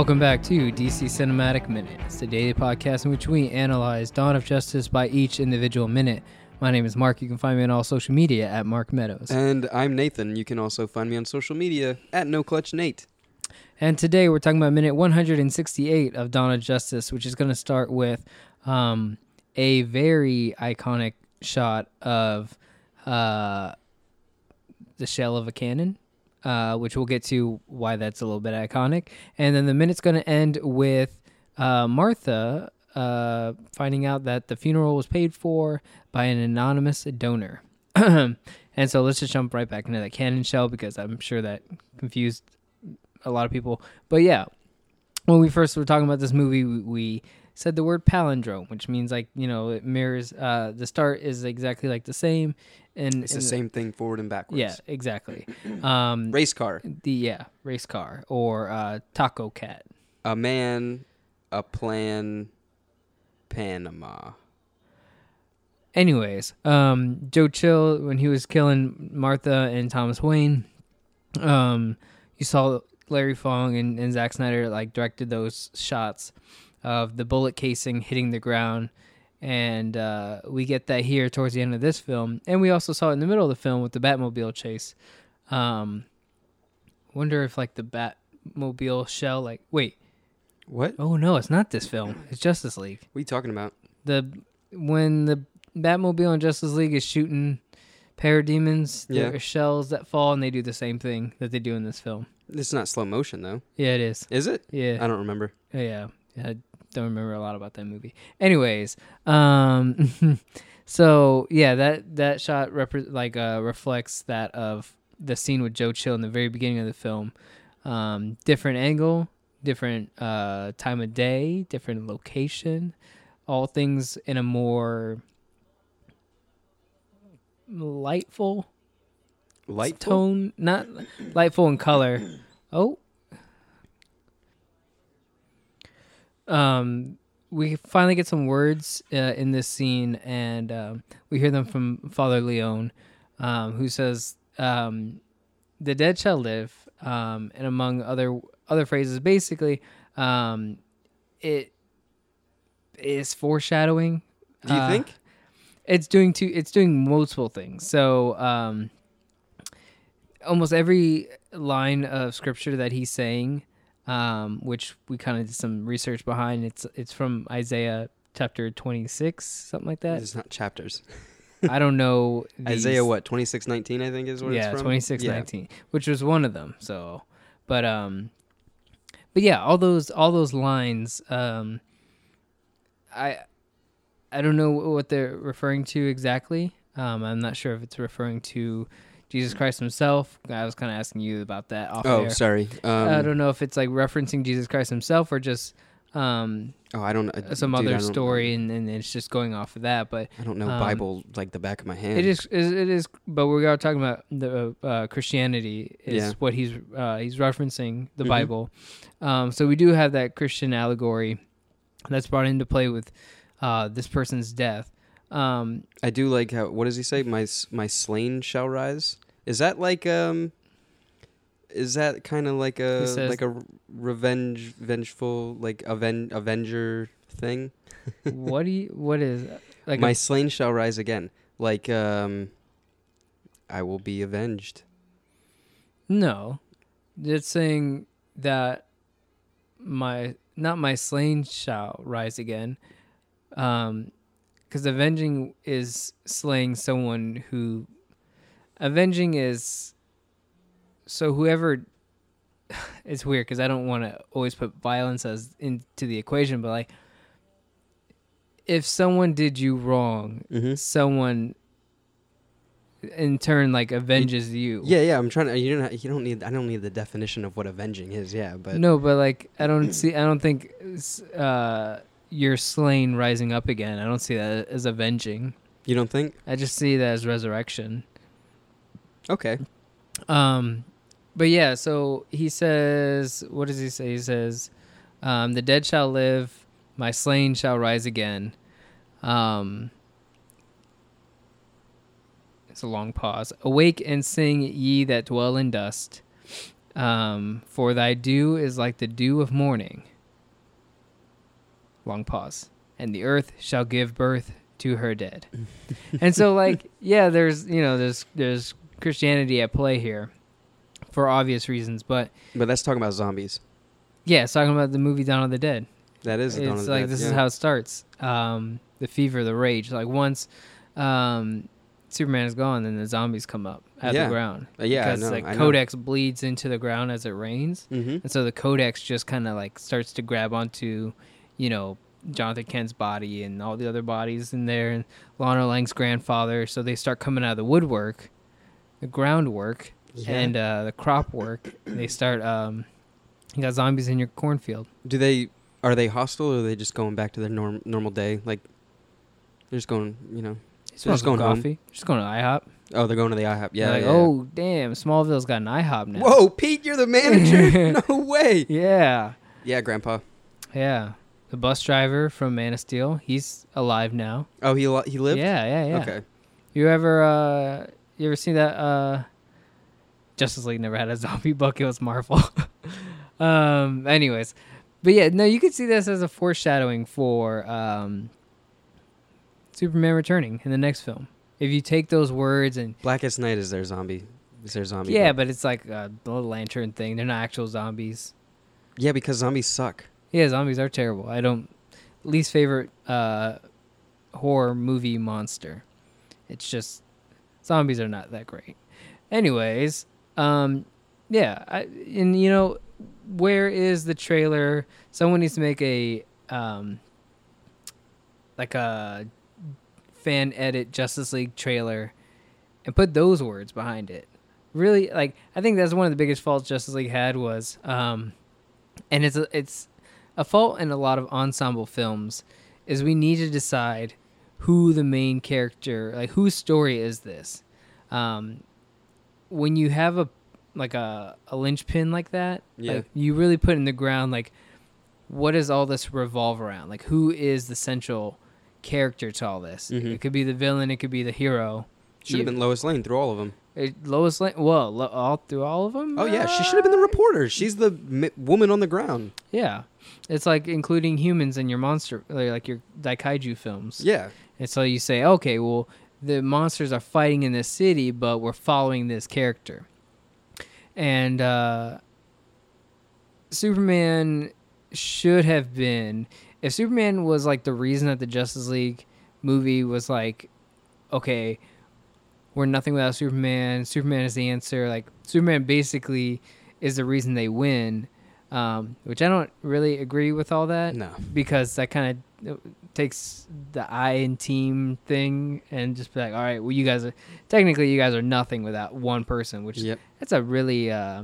Welcome back to DC Cinematic Minute. It's the daily podcast in which we analyze Dawn of Justice by each individual minute. My name is Mark. You can find me on all social media at Mark Meadows. And I'm Nathan. You can also find me on social media at No Clutch Nate. And today we're talking about minute 168 of Dawn of Justice, which is going to start with um, a very iconic shot of uh, the shell of a cannon, uh, which we'll get to why that's a little bit iconic. And then the minute's going to end with uh, Martha uh, finding out that the funeral was paid for by an anonymous donor. and so let's just jump right back into that cannon shell because I'm sure that confused a lot of people. But yeah, when we first were talking about this movie, we, we said the word palindrome, which means like you know it mirrors. Uh, the start is exactly like the same, and It's the and same thing forward and backwards. Yeah, exactly. Um, Race car. the yeah race car or uh, taco cat. A man, a plan, Panama. Anyways, um, Joe Chill when he was killing Martha and Thomas Wayne, um, you saw Larry Fong and, and Zack Snyder like directed those shots of the bullet casing hitting the ground, and uh, we get that here towards the end of this film, and we also saw it in the middle of the film with the Batmobile chase. Um, wonder if like the Batmobile shell, like wait, What? oh no, it's not this film, it's Justice League What are you talking about? the when the Batmobile in Justice League is shooting parademons, there are shells that fall, and they do the same thing that they do in this film. It's not slow motion though. Yeah, it is. Is it? Yeah, I don't remember. yeah. I don't remember a lot about that movie. Anyways, um, so yeah, that that shot repre- like uh, reflects that of the scene with Joe Chill in the very beginning of the film. Um, different angle, different uh, time of day, different location, all things in a more lightful Light tone, not lightful in color. Oh. Um, we finally get some words uh, in this scene, and um, we hear them from Father Leone, um, who says, um, "The dead shall live," um, and among other other phrases, basically, um, it is foreshadowing. Do you uh, think? it's doing two it's doing multiple things so um almost every line of scripture that he's saying um which we kind of did some research behind it's it's from isaiah chapter 26 something like that It's not chapters. i don't know these- Isaiah what? Twenty six nineteen I think is what yeah it's from. 26 Yeah. 19 which was one of them so but um but yeah all those all those lines um i i don't know what they're referring to exactly um i'm not sure if it's referring to jesus christ himself i was kind of asking you about that off Oh, air. sorry. Um, i don't know if it's like referencing jesus christ himself or just um oh, I don't. uh, some dude, other story and, and it's just going off of that but I don't know um, Bible like the back of my hand. it is, is it is, but we are talking about the uh, Christianity is Yeah. what he's uh, he's referencing the Mhm. Bible. Um, so we do have that Christian allegory that's brought into play with uh, this person's death. Um, I do like how. What does he say? My my slain shall rise. Is that like um? Is that kind of like a says- like a revenge, vengeful, like aven- Avenger thing? what do you what is like? my a, slain shall rise again. Like um, I will be avenged. no, it's saying that my not my slain shall rise again. Um, because avenging is slaying someone who avenging is so whoever it's weird because i don't want to always put violence as into the equation but like if someone did you wrong Mm-hmm. someone in turn like avenges you Yeah, yeah. I'm trying to. You don't. You don't need. I don't need the definition of what avenging is. Yeah, but no but like i don't see i don't think uh you're slain rising up again i don't see that as avenging you don't think? i just see that as resurrection Okay. Um, but yeah, so he says, what does he say? He says, um, "The dead shall live, my slain shall rise again." Um, it's a long pause. Awake and sing, ye that dwell in dust. Um, for thy dew is like the dew of morning. Long pause. And the earth shall give birth to her dead. and so like, yeah, there's you know, there's there's Christianity at play here for obvious reasons, but But that's talking about zombies. yeah, it's talking about the movie Dawn of the Dead. That is it's like this is how it starts. Um, the fever, the rage. Like once um, Superman is gone, then the zombies come up out Yeah. of the ground. Uh, yeah, because know, like I know. Codex bleeds into the ground as it rains, mm-hmm. and so the Codex just kind of like starts to grab onto, you know, Jonathan Kent's body and all the other bodies in there, and Lana Lang's grandfather. So they start coming out of the woodwork, the groundwork, Yeah. and uh, the crop work. they start. Um, you got zombies in your cornfield. Do they are they hostile or are they just going back to their norm, normal day? Like they're just going, you know. Just They're just going going home. coffee. Just going to IHOP. Oh, they're going to the IHOP. Yeah. Like, yeah. oh damn, Smallville's got an IHOP now. Whoa, Pete, you're the manager? no way. Yeah, Yeah, Grandpa. yeah. The bus driver from Man of Steel, he's alive now. Oh, he li- he lived. Yeah, yeah, yeah. Okay. You ever uh you ever see that uh Justice League never had a zombie book, it was Marvel. um anyways. But yeah, no, you could see this as a foreshadowing for um Superman returning in the next film. If you take those words and Blackest Night is their zombie. Is their zombie? yeah, book. but it's like a little lantern thing. They're not actual zombies. yeah, because zombies suck. Yeah, zombies are terrible. I don't least favorite uh horror movie monster. It's just zombies are not that great. Anyways, um yeah, I, and you know where is the trailer? Someone needs to make a um like a fan edit Justice League trailer and put those words behind it. Really like I think that's one of the biggest faults Justice League had was um and it's it's a fault in a lot of ensemble films is we need to decide who the main character like whose story is this um when you have a like a, a linchpin like that Yeah. like you really put in the ground like what does all this revolve around like who is the central character to all this Mhm. it could be the villain it could be the hero Should have been Lois Lane through all of them. it, Lois Lane. Well, lo, all through all of them. Oh yeah, she should have been the reporter. She's the mi- woman on the ground. Yeah, it's like including humans in your monster, like your daikaiju films. Yeah. And so you say, okay, well, the monsters are fighting in this city, but we're following this character. And uh, Superman should have been. If Superman was like the reason that the Justice League movie was like, okay, we're nothing without Superman. Superman is the answer. Like Superman basically is the reason they win. Um, which I don't really agree with all that No. because that kind of takes the I and team thing and just be like, all right, well, you guys are technically you guys are nothing without one person, which Yep. that's a really uh,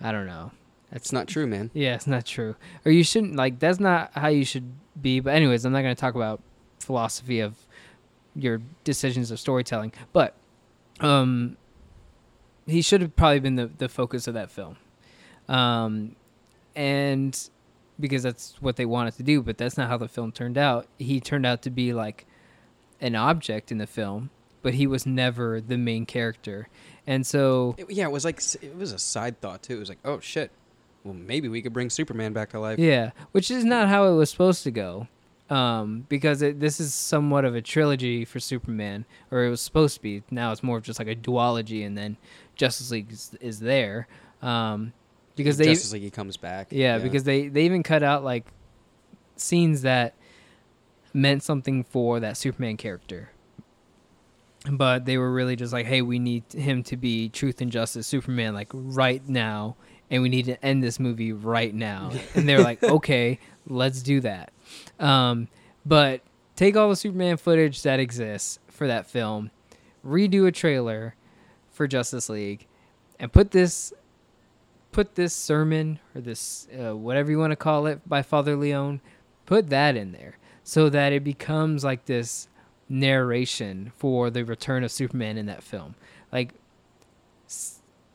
I don't know. It's not true, man. Yeah, it's not true. Or you shouldn't like that's not how you should be. But anyways, I'm not going to talk about philosophy of your decisions of storytelling. But um, he should have probably been the the focus of that film, um, and because that's what they wanted to do. But that's not how the film turned out. He turned out to be like an object in the film, but he was never the main character. And so It- yeah, it was like it was a side thought too. It was like, oh shit, well maybe we could bring Superman back to life. Yeah, which is not how it was supposed to go, um, because it, this is somewhat of a trilogy for Superman, or it was supposed to be. Now it's more of just like a duology, and then Justice League is, is there, um, because they Justice League he comes back. yeah, because they they even cut out like scenes that meant something for that Superman character. But they were really just like, hey, we need him to be truth and justice Superman like right now and we need to end this movie right now. And they're like, okay, let's do that. Um, but take all the Superman footage that exists for that film, redo a trailer for Justice League, and put this put this sermon or this uh, whatever you want to call it by Father Leon, put that in there so that it becomes like this narration for the return of Superman in that film. Like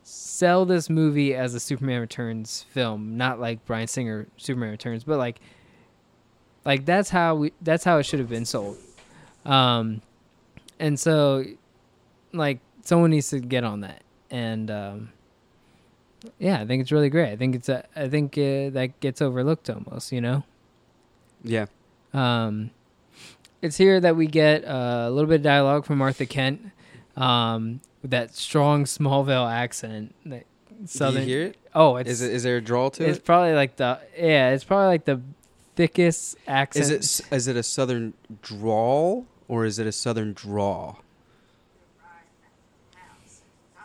sell this movie as a Superman Returns film, not like Bryan Singer Superman Returns, but like like that's how we that's how it should have been sold. Um and so like someone needs to get on that. And um Yeah, I think it's really great. I think it's a, I think uh, that gets overlooked almost. You know. Yeah. Um, it's here that we get uh, a little bit of dialogue from Martha Kent, um, with that strong Smallville accent. That southern. Do you hear it? Oh, it's Is it is there a drawl to it's it? It's probably like the yeah, it's probably like the thickest accent. Is it it a southern drawl or is it a southern draw?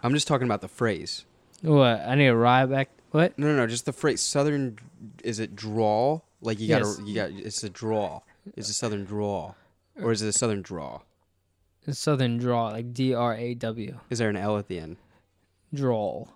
I'm just talking about the phrase. What? I need a rye back. What? No, no, no, just the phrase southern. Is it drawl? Like you gotta, you got. It's a draw. It's a southern draw, or is it a southern draw? A southern draw, like D R A W. Is there an L at the end? Drawl.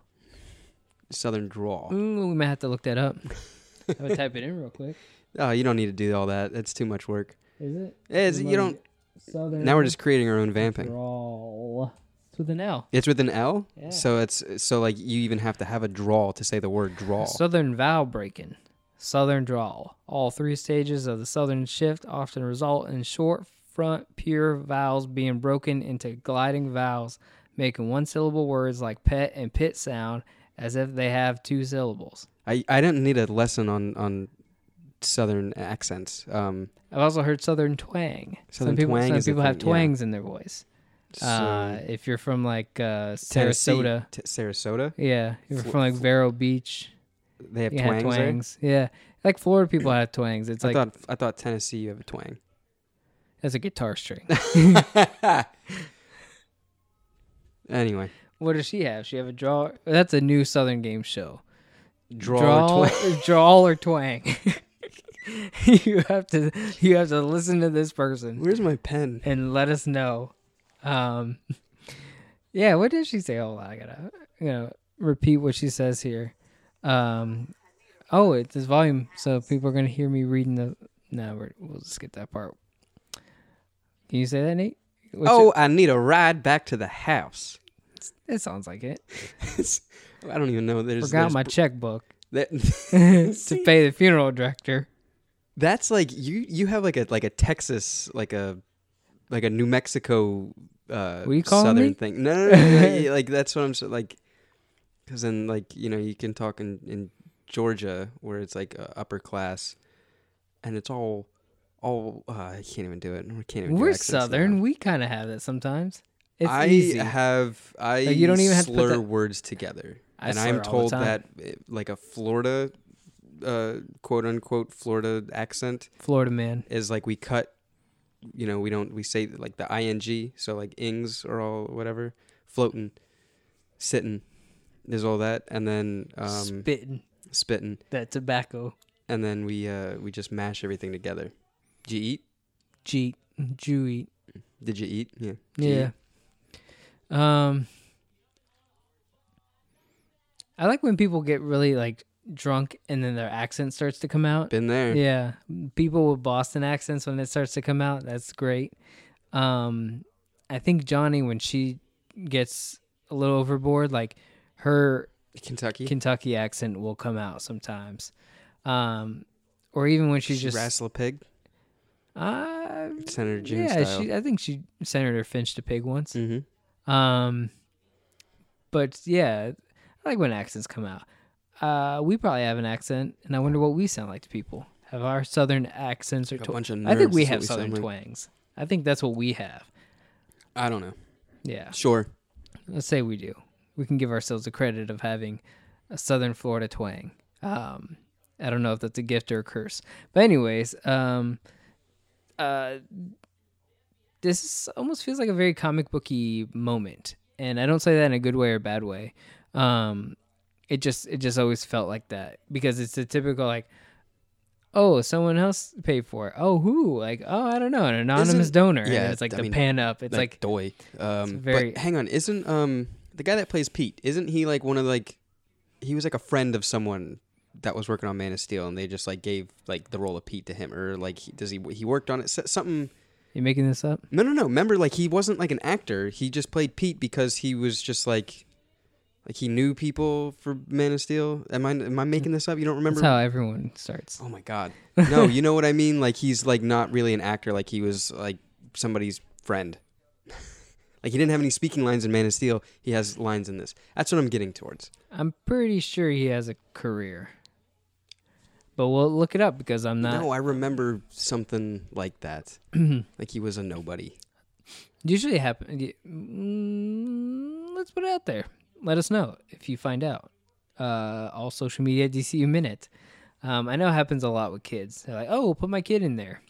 Southern draw. Ooh, we might have to look that up. I'm gonna type it in real quick. Oh, you don't need to do all that. That's too much work. Is it? It's, you don't. Southern. Now we're just creating our own vamping. drawl. It's with an L. It's with an L, Yeah. so it's so like you even have to have a drawl to say the word drawl. Southern vowel breaking. Southern drawl. All three stages of the southern shift often result in short front pure vowels being broken into gliding vowels, making one syllable words like pet and pit sound as if they have two syllables. I I didn't need a lesson on on southern accents. Um, I've also heard southern twang. Southern some people, twang some people have thing, yeah. twangs in their voice. so uh, if you're from like uh, Sarasota, T- Sarasota, yeah, if you're Fl- from like Vero Beach, they have twangs, have twangs. Yeah, like Florida people have twangs. It's there. like I thought I thought Tennessee you have a twang. that's a guitar string. anyway, what does she have? She have a draw. That's a new Southern game show. draw or twang. drawl or twang. you have to you have to listen to this person Where's my pen? and let us know. Um, yeah, what did she say? Hold on, I gotta you know repeat what she says here. Um, oh, it's this volume, so people are gonna hear me reading the. No, we're, we'll just skip that part. Can you say that, Nate? What's oh, I need a ride back to the house. it sounds like it. I don't even know. There's, Forgot there's my br- checkbook that, to pay the funeral director. That's like you. You have like a like a Texas like a like a New Mexico uh What you calling southern me? thing. No, no, no, no, like that's what I'm so like. Because then like you know you can talk in in Georgia where it's like uh, upper class, and it's all all uh, I can't even do it. I can't even. We're Southern. now. We kind of have that sometimes. It's I easy. have I Like, you don't even have slur words together, I and I'm told that eh, like a Florida, uh, quote unquote Florida accent Florida man. is like we cut you know we don't we say like the ing so like ings or all whatever floating sitting there's all that and then um Spitting spitting that tobacco. and then we uh we just mash everything together did you eat Jeet. Jew eat. did you eat yeah Did Yeah. Um I like when people get really like drunk and then their accent starts to come out. been there Yeah. People with Boston accents when it starts to come out, that's great. Um I think Johnny when she gets a little overboard, like her kentucky Kentucky accent will come out sometimes. Um or even when she's she just wrestle a pig uh, senator june yeah, style she I think she Senator Finch the pig once. mm-hmm. Um, but yeah, I like when accents come out. Uh, we probably have an accent, and I wonder what we sound like to people. Have our southern accents or a tw- bunch of I think we have we southern like. twangs. I think that's what we have. i don't know Yeah, sure let's say we do. We can give ourselves the credit of having a southern Florida twang. Um, I don't know if that's a gift or a curse, but anyways, um, uh, this is, almost feels like a very comic booky moment, and I don't say that in a good way or bad way. Um, it just it just always felt like that because it's a typical like, oh, someone else paid for it. Oh, who? Like, oh, I don't know, an anonymous Isn't- donor. yeah, it's like I the mean, pan up. It's like doy um very- but hang on isn't um the guy that plays pete isn't he like one of like he was like a friend of someone that was working on man of steel and they just like gave like the role of pete to him or like he, does he he worked on it S- something you making this up. no no no remember like he wasn't like an actor he just played pete because he was just like like he knew people for man of steel am i am i making this up you don't remember That's how everyone starts. Oh my god. No, you know what I mean? Like he's like not really an actor, like he was like somebody's friend. Like he didn't have any speaking lines in Man of Steel. He has lines in this. That's what I'm getting towards. I'm pretty sure he has a career. But we'll look it up because I'm not. no, I remember something like that. like he was a nobody. Usually happen. Mm, let's put it out there. Let us know if you find out. Uh, all social media DCU minute. Um, I know it happens a lot with kids. They're like, "Oh, we'll put my kid in there.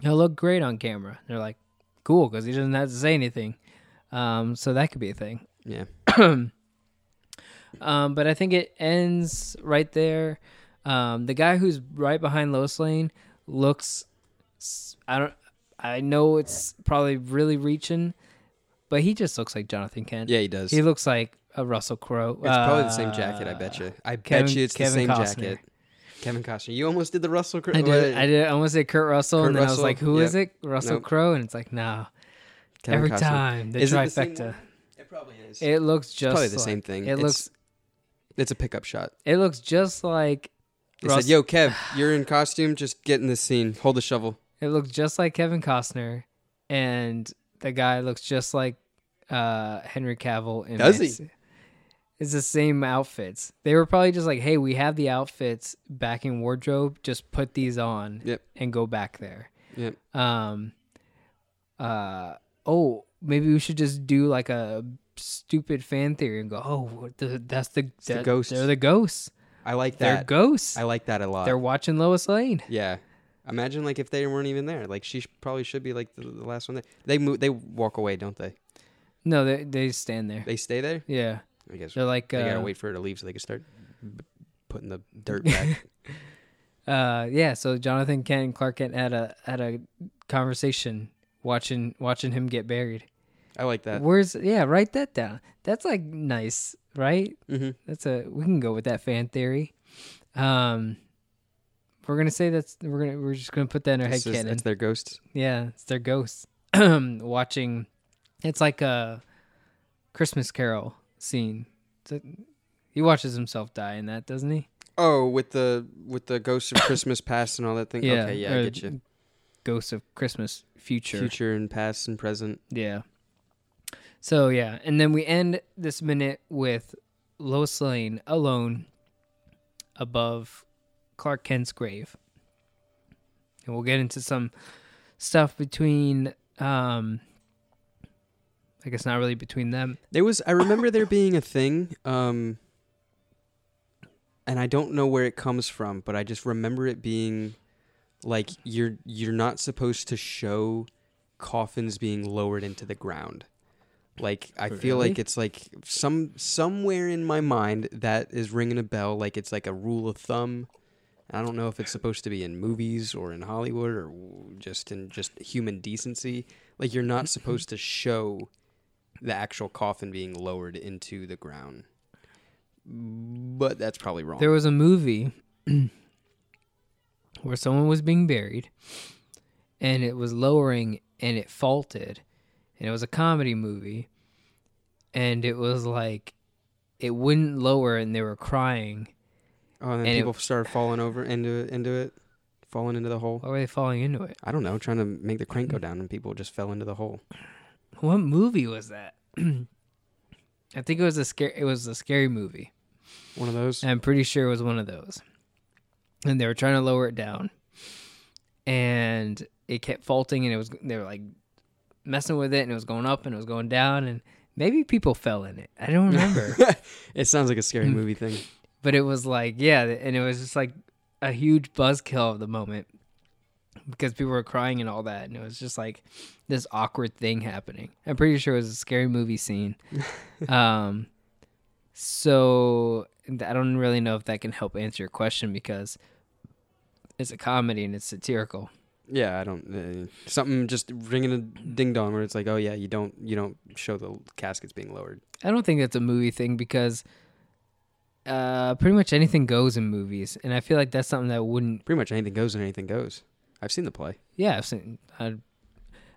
He'll look great on camera." They're like, "Cool," because he doesn't have to say anything. Um, so that could be a thing. Yeah. Um, but I think it ends right there. Um, the guy who's right behind Lois Lane looks. I don't. I know it's probably really reaching, but he just looks like Jonathan Kent. Yeah, he does. He looks like a Russell Crowe. it's probably the same jacket. I bet you. I Kevin- bet you it's Kevin the same Costner. jacket. Kevin Costner. You almost did the Russell Crowe. I did. I did. I almost say Kurt Russell, Kurt and then I was like, "Who is yep. it? Russell Nope. Crowe?" And it's like, "No." Kevin Every Costner. time the Is it the trifecta. It probably is. It looks just probably the like- same thing. It It's- looks. It's a pickup shot. It looks just like. They Russ- said, "Yo, Kev, you're in costume. Just get in this scene. Hold the shovel." It looks just like Kevin Costner, and the guy looks just like uh, Henry Cavill. In Does he? It's the same outfits. They were probably just like, "Hey, we have the outfits back in wardrobe. Just put these on Yep. and go back there." Yep. Um. Uh. Oh, maybe we should just do like a stupid fan theory and go, "Oh, what the, that's the, the that- ghosts. They're the ghosts. I like that. They're that. ghosts. I like that a lot. They're watching Lois Lane." yeah. Imagine like if they weren't even there. Like she sh- probably should be like the, the last one there. They move. They walk away, don't they? No, they they stand there. They stay there. Yeah, I guess they're like they uh, gotta wait for her to leave so they can start b- putting the dirt back. uh yeah so jonathan kent and clark kent had a had a conversation watching watching him get buried. I like that. where's yeah write that down. That's like nice right? Hmm that's a we can go with that fan theory. Um we're gonna say that's we're gonna we're just gonna put that in our head canon. it's their ghosts. yeah it's their ghosts. Watching it's like a christmas carol scene a- he watches himself die in that doesn't he Oh, with the with the ghosts of Christmas past and all that thing. okay, yeah, I get you. Ghosts of Christmas Future. Future and past and present. Yeah. So yeah, and then we end this minute with Lois Lane alone above Clark Kent's grave, and we'll get into some stuff between. um I guess not really between them. There was I remember there being a thing, um and I don't know where it comes from, but I just remember it being like you're you're not supposed to show coffins being lowered into the ground. Like I feel like it's like some somewhere in my mind that is ringing a bell like it's like a rule of thumb. I don't know if it's supposed to be in movies or in Hollywood or just in just human decency. Like you're not supposed to show the actual coffin being lowered into the ground. But that's probably wrong. There was a movie where someone was being buried and it was lowering and it faulted. And it was a comedy movie. And it was like it wouldn't lower and they were crying. oh, and then and it- people started falling over into it, into it, falling into the hole. Why were they falling into it? I don't know, trying to make the crank go down, and people just fell into the hole. What movie was that? I think it was a scare it was a scary movie. One of those. I'm pretty sure it was one of those. And they were trying to lower it down. And it kept faulting and it was they were like messing with it and it was going up and it was going down and maybe people fell in it. I don't remember. it sounds like a scary mm. movie thing. but it was like, yeah, and it was just like a huge buzzkill of the moment because people were crying and all that and it was just like this awkward thing happening. I'm pretty sure it was a scary movie scene. um so I don't really know if that can help answer your question because it's a comedy and it's satirical. Yeah, I don't. Uh, something just ringing a ding dong where it's like, oh yeah, you don't you don't show the caskets being lowered. I don't think that's a movie thing because uh pretty much anything goes in movies and I feel like that's something that wouldn't Pretty much anything goes and anything goes. I've seen the play. yeah, I've seen I,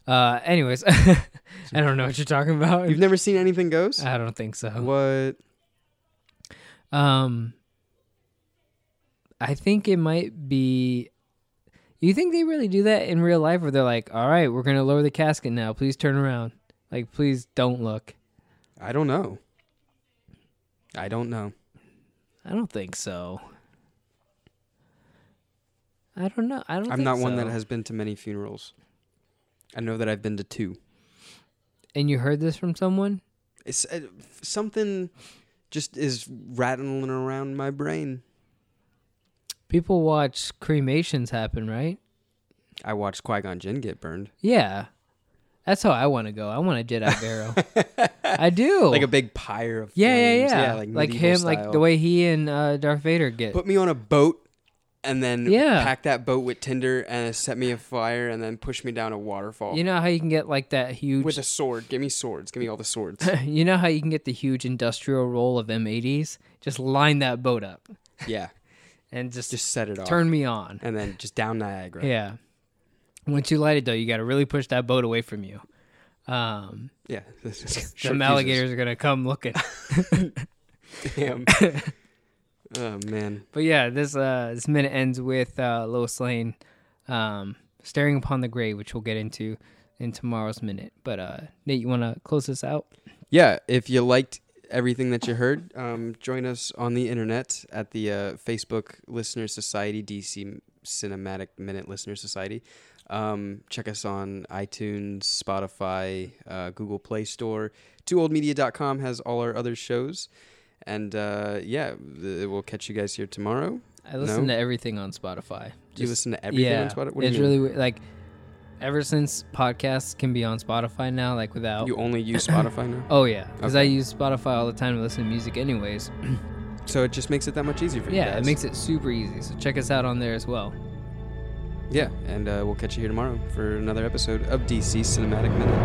uh anyways, I don't know what you're talking about. You've never seen anything goes? I don't think so. what? Um, I think it might be. You think they really do that in real life, where they're like, "All right, we're gonna lower the casket now. Please turn around," Like, please don't look. I don't know. I don't know. I don't think so. I don't know. I don't. Know. I'm not one that has been to many funerals. I know that I've been to two. And you heard this from someone? It's uh, something just is rattling around my brain. People watch cremations happen, right? I watched Qui Gon Jinn get burned. Yeah. That's how I want to go. I want a Jedi barrow. I do. like a big pyre of yeah, yeah, flames. yeah, like, like him, like the way he and uh, Darth Vader get. Put me on a boat and then Yeah. pack that boat with tinder and set me afire and then push me down a waterfall you know how you can get like that huge. with a sword. Give me swords. Give me all the swords. you know how you can get the huge industrial roll of M80s? Just line that boat up yeah, and just, just set it off. turn me on. and then just down Niagara. Yeah. Once you light it though, you got to really push that boat away from you. Um, Yeah. some alligators are gonna come looking. Damn. Oh man. But yeah, this uh this minute ends with uh Lois Lane um staring upon the grave, which we'll get into in tomorrow's minute. But uh Nate, you wanna close this out? Yeah, if you liked everything that you heard, um, join us on the internet at the uh, Facebook Listener Society, DC Cinematic Minute Listener Society. Um, check us on iTunes, Spotify, uh, Google Play Store. TooOldMedia.com has all our other shows. And uh, yeah, th- we'll catch you guys here tomorrow. I listen No? to everything on Spotify. Do you listen to everything yeah, on Spotify? What do it's you mean? really weird. like ever since podcasts can be on Spotify now, like without You only use Spotify now? Oh yeah, because I Okay. use Spotify all the time to listen to music, anyways. So it just makes it that much easier for you Yeah, it makes it super easy. So check us out on there as well. Yeah, and uh, we'll catch you here tomorrow for another episode of DC Cinematic Minute.